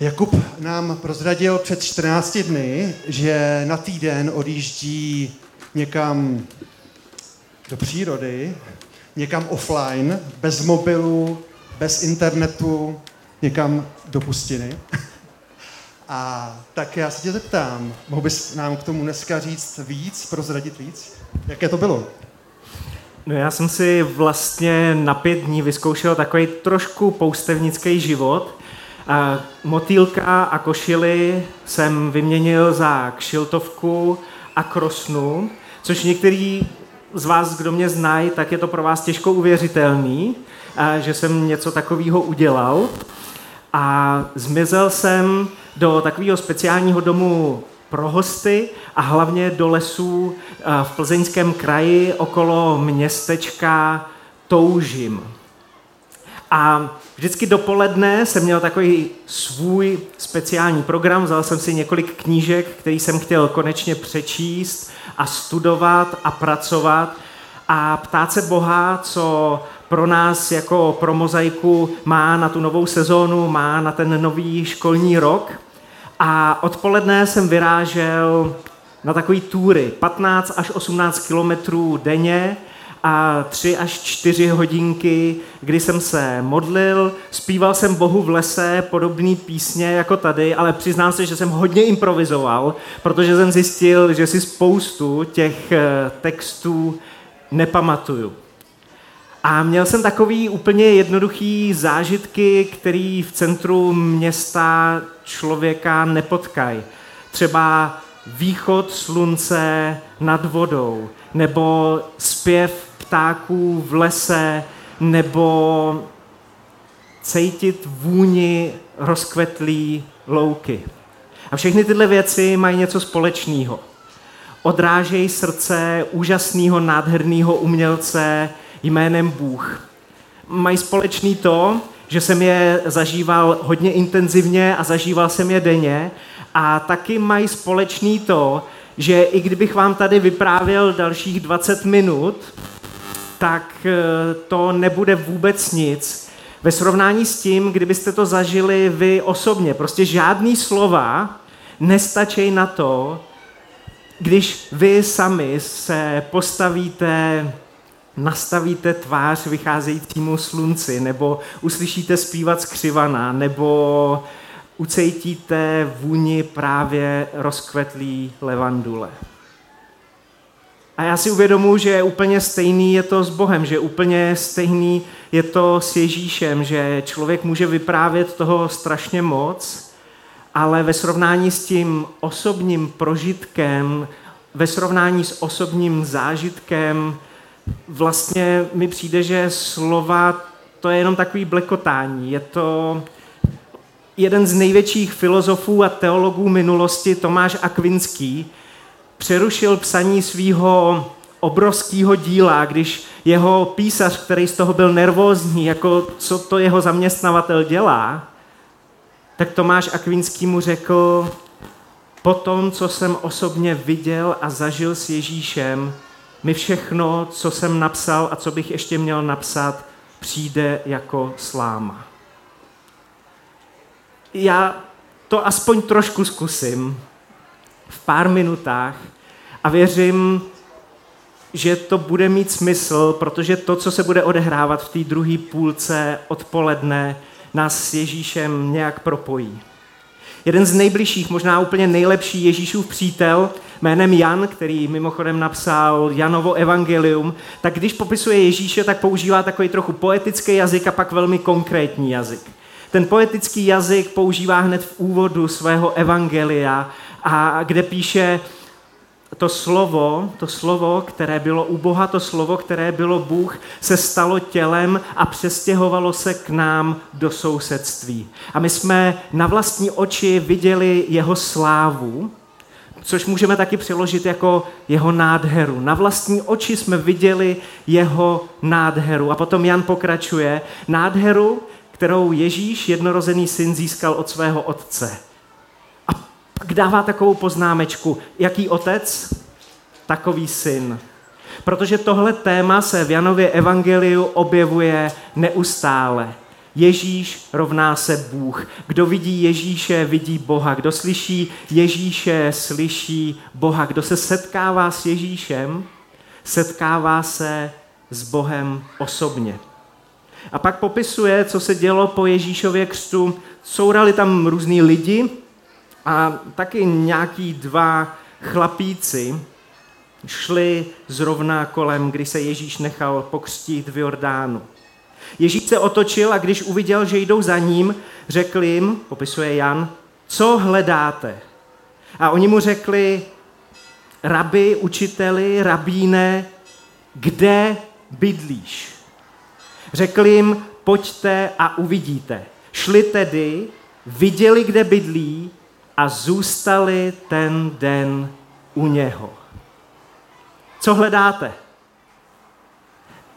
Jakub nám prozradil před 14 dny, že na týden odjíždí někam do přírody, někam offline, bez mobilu, bez internetu, někam do pustiny. A tak já se tě zeptám, mohl bys nám k tomu dneska říct víc, prozradit víc? Jaké to bylo? No já jsem si vlastně na pět dní vyzkoušel takový trošku poustevnický život. Motýlka a košily jsem vyměnil za kšiltovku a krosnu, což některý z vás, kdo mě znají, tak je to pro vás těžko uvěřitelný, že jsem něco takového udělal. A zmizel jsem do takového speciálního domu pro hosty a hlavně do lesů v plzeňském kraji okolo městečka Toužim. A vždycky dopoledne jsem měl takový svůj speciální program, vzal jsem si několik knížek, který jsem chtěl konečně přečíst a studovat a pracovat. A ptát se Boha, co pro nás jako pro mozaiku má na tu novou sezónu, má na ten nový školní rok. A odpoledne jsem vyrážel na takové túry, 15 až 18 kilometrů denně a 3 až 4 hodinky, kdy jsem se modlil, zpíval jsem Bohu v lese podobné písně jako tady, ale přiznám se, že jsem hodně improvizoval, protože jsem zjistil, že si spoustu těch eh, textů nepamatuju. A měl jsem takový úplně jednoduchý zážitky, který v centru města člověka nepotkají. Třeba východ slunce nad vodou, nebo zpěv ptáků v lese, nebo cítit vůni rozkvetlý louky. A všechny tyhle věci mají něco společného. Odrážejí srdce úžasného, nádherného umělce, jménem Bůh. Mají společný to, že jsem je zažíval hodně intenzivně a zažíval jsem je denně a taky mají společný to, že i kdybych vám tady vyprávěl dalších 20 minut, tak eh, to nebude vůbec nic. Ve srovnání s tím, kdybyste to zažili vy osobně, prostě žádný slova nestačí na to, když vy sami se postavíte nastavíte tvář vycházejícímu slunci, nebo uslyšíte zpívat skřivana, nebo ucejtíte vůni právě rozkvetlý levandule. A já si uvědomuji, že úplně stejný je to s Bohem, že úplně stejný je to s Ježíšem, že člověk může vyprávět toho strašně moc, ale ve srovnání s tím osobním prožitkem, ve srovnání s osobním zážitkem, vlastně mi přijde, že slova to je jenom takový blekotání. Je to jeden z největších filozofů a teologů minulosti, Tomáš Akvinský, přerušil psaní svého obrovského díla, když jeho písař, který z toho byl nervózní, jako co to jeho zaměstnavatel dělá, tak Tomáš Akvinský mu řekl, po tom, co jsem osobně viděl a zažil s Ježíšem, mi všechno, co jsem napsal a co bych ještě měl napsat, přijde jako sláma. Já to aspoň trošku zkusím v pár minutách a věřím, že to bude mít smysl, protože to, co se bude odehrávat v té druhé půlce odpoledne, nás s Ježíšem nějak propojí. Jeden z nejbližších, možná úplně nejlepší Ježíšův přítel, jménem Jan, který mimochodem napsal Janovo evangelium, tak když popisuje Ježíše, tak používá takový trochu poetický jazyk a pak velmi konkrétní jazyk. Ten poetický jazyk používá hned v úvodu svého evangelia, a kde píše, to slovo, to slovo, které bylo u Boha, to slovo, které bylo Bůh, se stalo tělem a přestěhovalo se k nám do sousedství. A my jsme na vlastní oči viděli jeho slávu, což můžeme taky přeložit jako jeho nádheru. Na vlastní oči jsme viděli jeho nádheru. A potom Jan pokračuje, nádheru, kterou Ježíš, jednorozený syn, získal od svého otce. Pak dává takovou poznámečku, jaký otec, takový syn. Protože tohle téma se v Janově evangeliu objevuje neustále. Ježíš rovná se Bůh. Kdo vidí Ježíše, vidí Boha. Kdo slyší Ježíše, slyší Boha. Kdo se setkává s Ježíšem, setkává se s Bohem osobně. A pak popisuje, co se dělo po Ježíšově křtu. Sourali tam různí lidi a taky nějaký dva chlapíci šli zrovna kolem, kdy se Ježíš nechal pokřtít v Jordánu. Ježíš se otočil a když uviděl, že jdou za ním, řekl jim, popisuje Jan, co hledáte? A oni mu řekli, rabi, učiteli, rabíne, kde bydlíš? Řekl jim, pojďte a uvidíte. Šli tedy, viděli, kde bydlí a zůstali ten den u něho. Co hledáte?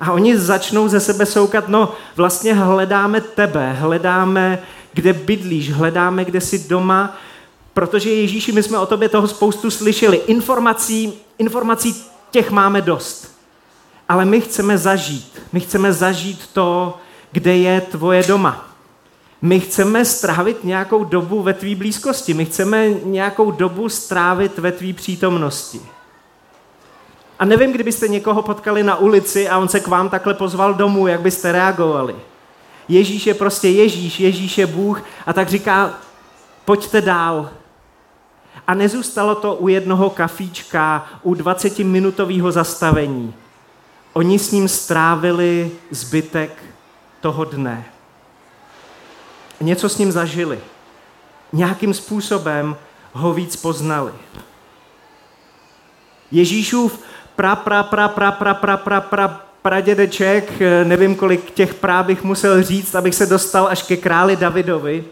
A oni začnou ze sebe soukat, no vlastně hledáme tebe, hledáme, kde bydlíš, hledáme, kde jsi doma, protože Ježíši, my jsme o tobě toho spoustu slyšeli. Informací, informací těch máme dost. Ale my chceme zažít. My chceme zažít to, kde je tvoje doma. My chceme strávit nějakou dobu ve tvý blízkosti. My chceme nějakou dobu strávit ve tvý přítomnosti. A nevím, kdybyste někoho potkali na ulici a on se k vám takhle pozval domů, jak byste reagovali. Ježíš je prostě Ježíš, Ježíš je Bůh a tak říká, pojďte dál. A nezůstalo to u jednoho kafíčka, u 20-minutového zastavení. Oni s ním strávili zbytek toho dne. Něco s ním zažili. Nějakým způsobem ho víc poznali. Ježíšův pra, pra, pra, pra, pra, pra, pra, pra, pradědeček, nevím, kolik těch prá bych musel říct, abych se dostal až ke králi Davidovi,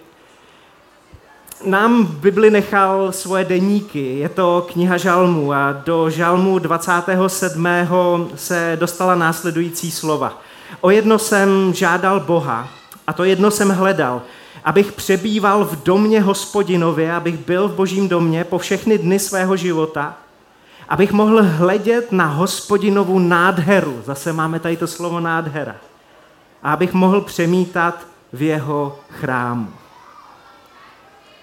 nám v Bibli nechal svoje deníky. Je to kniha Žalmu a do Žalmu 27. se dostala následující slova. O jedno jsem žádal Boha a to jedno jsem hledal, abych přebýval v domě hospodinově, abych byl v božím domě po všechny dny svého života – abych mohl hledět na hospodinovu nádheru. Zase máme tady to slovo nádhera. A abych mohl přemítat v jeho chrámu.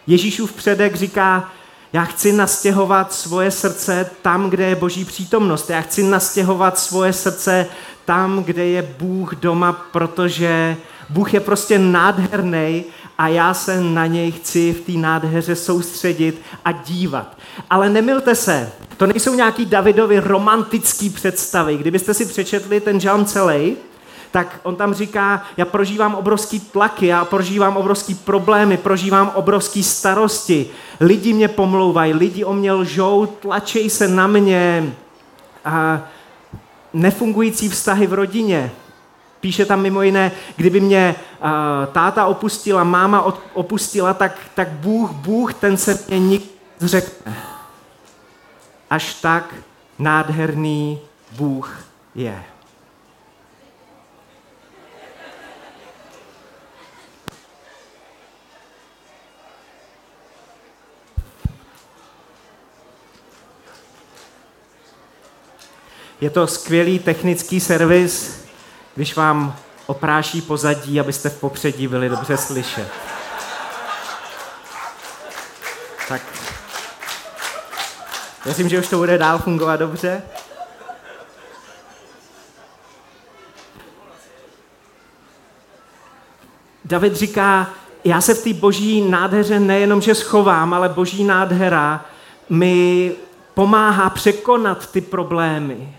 Ježíšův předek říká, já chci nastěhovat svoje srdce tam, kde je boží přítomnost. Já chci nastěhovat svoje srdce tam, kde je Bůh doma, protože Bůh je prostě nádherný a já se na něj chci v té nádheře soustředit a dívat. Ale nemilte se, to nejsou nějaký Davidovi romantický představy. Kdybyste si přečetli ten žalm celý, tak on tam říká, já prožívám obrovský tlaky, já prožívám obrovský problémy, prožívám obrovský starosti. Lidi mě pomlouvají, lidi o mě lžou, tlačej se na mě. A nefungující vztahy v rodině, Píše tam mimo jiné, kdyby mě uh, táta opustila, máma opustila, tak, tak Bůh, Bůh, ten se mě nikdy zřekne. Až tak nádherný Bůh je. Je to skvělý technický servis, když vám opráší pozadí, abyste v popředí byli dobře slyšet. Tak věřím, že už to bude dál fungovat dobře. David říká, já se v té boží nádheře nejenom, že schovám, ale boží nádhera mi pomáhá překonat ty problémy.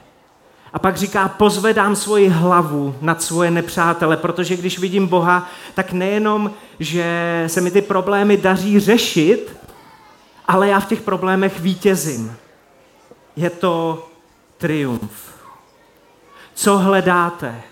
A pak říká, pozvedám svoji hlavu nad svoje nepřátele, protože když vidím Boha, tak nejenom, že se mi ty problémy daří řešit, ale já v těch problémech vítězím. Je to triumf. Co hledáte?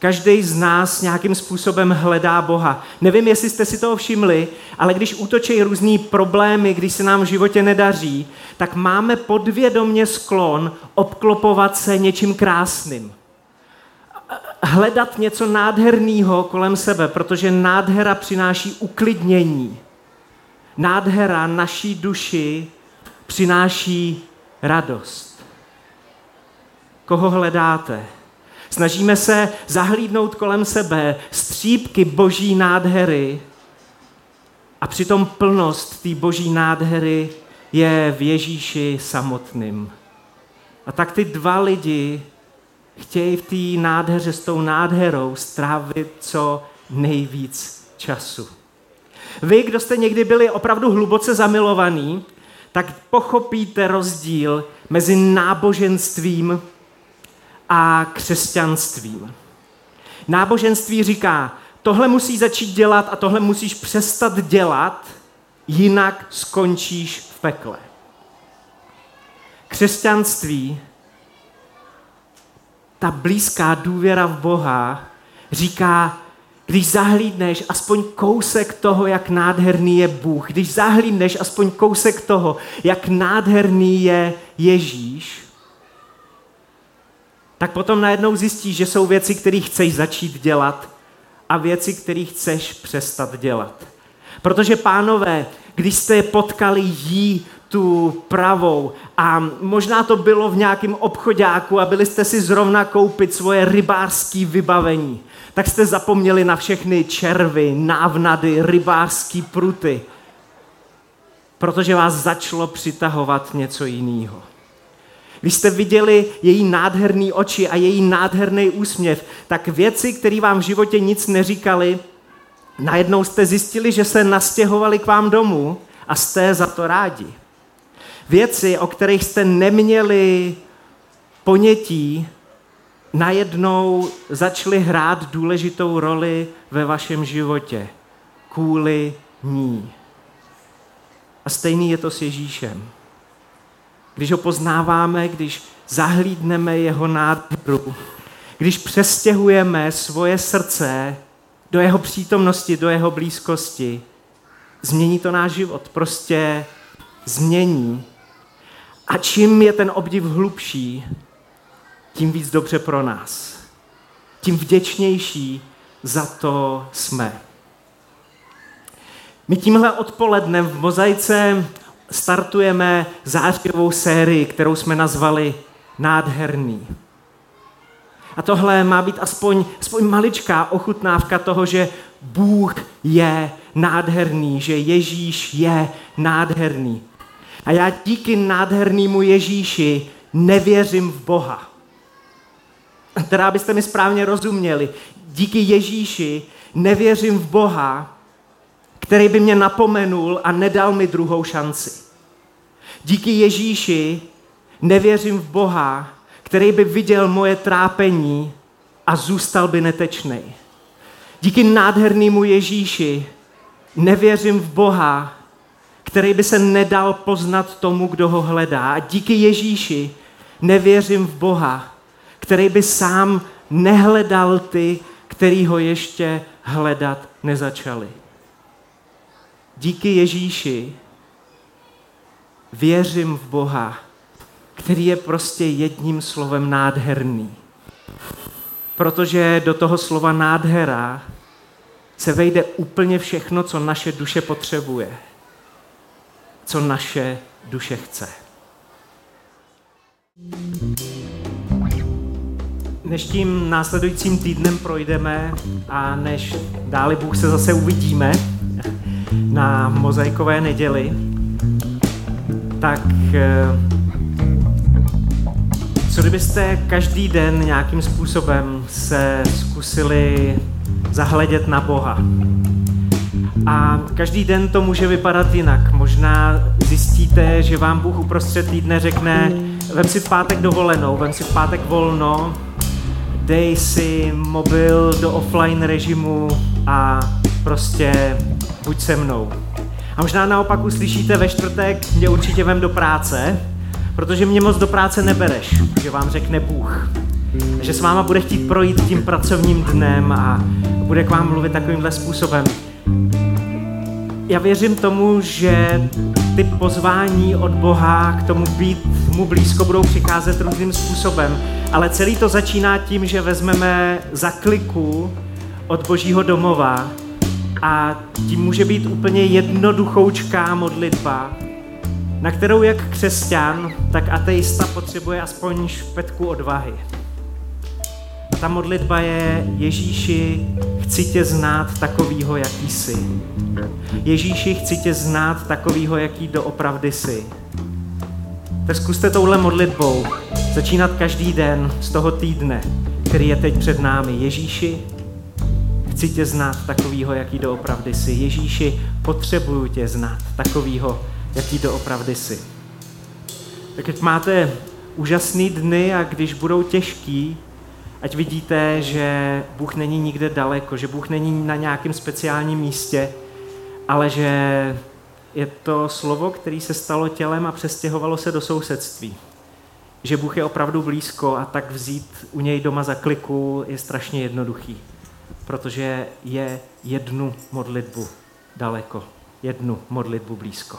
Každý z nás nějakým způsobem hledá Boha. Nevím, jestli jste si toho všimli, ale když útočí různý problémy, když se nám v životě nedaří, tak máme podvědomně sklon obklopovat se něčím krásným. Hledat něco nádherného kolem sebe, protože nádhera přináší uklidnění. Nádhera naší duši přináší radost. Koho hledáte? Snažíme se zahlídnout kolem sebe střípky boží nádhery a přitom plnost té boží nádhery je v Ježíši samotným. A tak ty dva lidi chtějí v té nádheře s tou nádherou strávit co nejvíc času. Vy, kdo jste někdy byli opravdu hluboce zamilovaní, tak pochopíte rozdíl mezi náboženstvím a křesťanstvím. Náboženství říká, tohle musí začít dělat a tohle musíš přestat dělat, jinak skončíš v pekle. Křesťanství, ta blízká důvěra v Boha, říká, když zahlídneš aspoň kousek toho, jak nádherný je Bůh, když zahlídneš aspoň kousek toho, jak nádherný je Ježíš, tak potom najednou zjistíš, že jsou věci, které chceš začít dělat a věci, které chceš přestat dělat. Protože pánové, když jste je potkali jí tu pravou a možná to bylo v nějakém obchodáku a byli jste si zrovna koupit svoje rybářské vybavení, tak jste zapomněli na všechny červy, návnady, rybářské pruty, protože vás začalo přitahovat něco jiného. Když jste viděli její nádherný oči a její nádherný úsměv, tak věci, které vám v životě nic neříkali, najednou jste zjistili, že se nastěhovali k vám domů a jste za to rádi. Věci, o kterých jste neměli ponětí, najednou začaly hrát důležitou roli ve vašem životě kvůli ní. A stejný je to s Ježíšem. Když ho poznáváme, když zahlídneme jeho nádheru, když přestěhujeme svoje srdce do jeho přítomnosti, do jeho blízkosti, změní to náš život. Prostě změní. A čím je ten obdiv hlubší, tím víc dobře pro nás. Tím vděčnější za to jsme. My tímhle odpolednem v mozaice startujeme zářivou sérii, kterou jsme nazvali Nádherný. A tohle má být aspoň, aspoň maličká ochutnávka toho, že Bůh je nádherný, že Ježíš je nádherný. A já díky nádhernému Ježíši nevěřím v Boha. Teda, abyste mi správně rozuměli, díky Ježíši nevěřím v Boha, který by mě napomenul a nedal mi druhou šanci. Díky Ježíši nevěřím v Boha, který by viděl moje trápení a zůstal by netečný. Díky nádhernému Ježíši nevěřím v Boha, který by se nedal poznat tomu, kdo ho hledá. A díky Ježíši nevěřím v Boha, který by sám nehledal ty, který ho ještě hledat nezačali. Díky Ježíši věřím v Boha, který je prostě jedním slovem nádherný. Protože do toho slova nádhera se vejde úplně všechno, co naše duše potřebuje, co naše duše chce. Než tím následujícím týdnem projdeme a než dáli Bůh se zase uvidíme na mozaikové neděli, tak eh, co kdybyste každý den nějakým způsobem se zkusili zahledět na Boha? A každý den to může vypadat jinak. Možná zjistíte, že vám Bůh uprostřed týdne řekne, vem si v pátek dovolenou, vem si v pátek volno, dej si mobil do offline režimu a prostě buď se mnou. A možná naopak uslyšíte ve čtvrtek, mě určitě vem do práce, protože mě moc do práce nebereš, že vám řekne Bůh. Že s váma bude chtít projít tím pracovním dnem a bude k vám mluvit takovýmhle způsobem. Já věřím tomu, že ty pozvání od Boha k tomu být mu blízko budou přicházet různým způsobem, ale celý to začíná tím, že vezmeme za kliku od Božího domova a tím může být úplně jednoduchoučká modlitba, na kterou jak křesťan, tak ateista potřebuje aspoň špetku odvahy. ta modlitba je Ježíši, chci tě znát takovýho, jaký jsi. Ježíši, chci tě znát takovýho, jaký doopravdy jsi. Tak zkuste touhle modlitbou začínat každý den z toho týdne, který je teď před námi. Ježíši, chci tě znát takovýho, jaký doopravdy jsi. Ježíši, potřebuju tě znát takovýho, jaký doopravdy jsi. Tak ať máte úžasný dny a když budou těžký, ať vidíte, že Bůh není nikde daleko, že Bůh není na nějakém speciálním místě, ale že je to slovo, který se stalo tělem a přestěhovalo se do sousedství. Že Bůh je opravdu blízko a tak vzít u něj doma za kliku je strašně jednoduchý, protože je jednu modlitbu daleko, jednu modlitbu blízko.